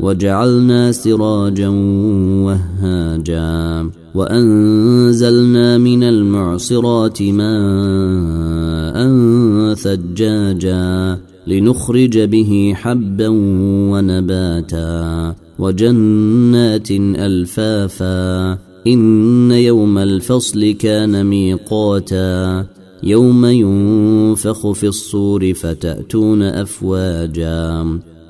وجعلنا سراجا وهاجا وأنزلنا من المعصرات ماء ثجاجا لنخرج به حبا ونباتا وجنات ألفافا إن يوم الفصل كان ميقاتا يوم ينفخ في الصور فتأتون أفواجا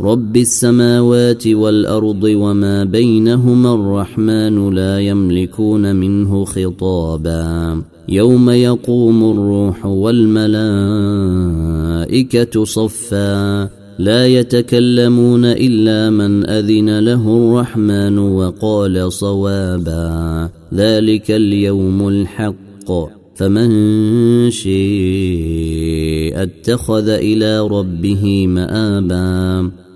رب السماوات والأرض وما بينهما الرحمن لا يملكون منه خطابا. يوم يقوم الروح والملائكة صفا. لا يتكلمون إلا من أذن له الرحمن وقال صوابا. ذلك اليوم الحق. فمن شيء اتخذ إلى ربه مآبا.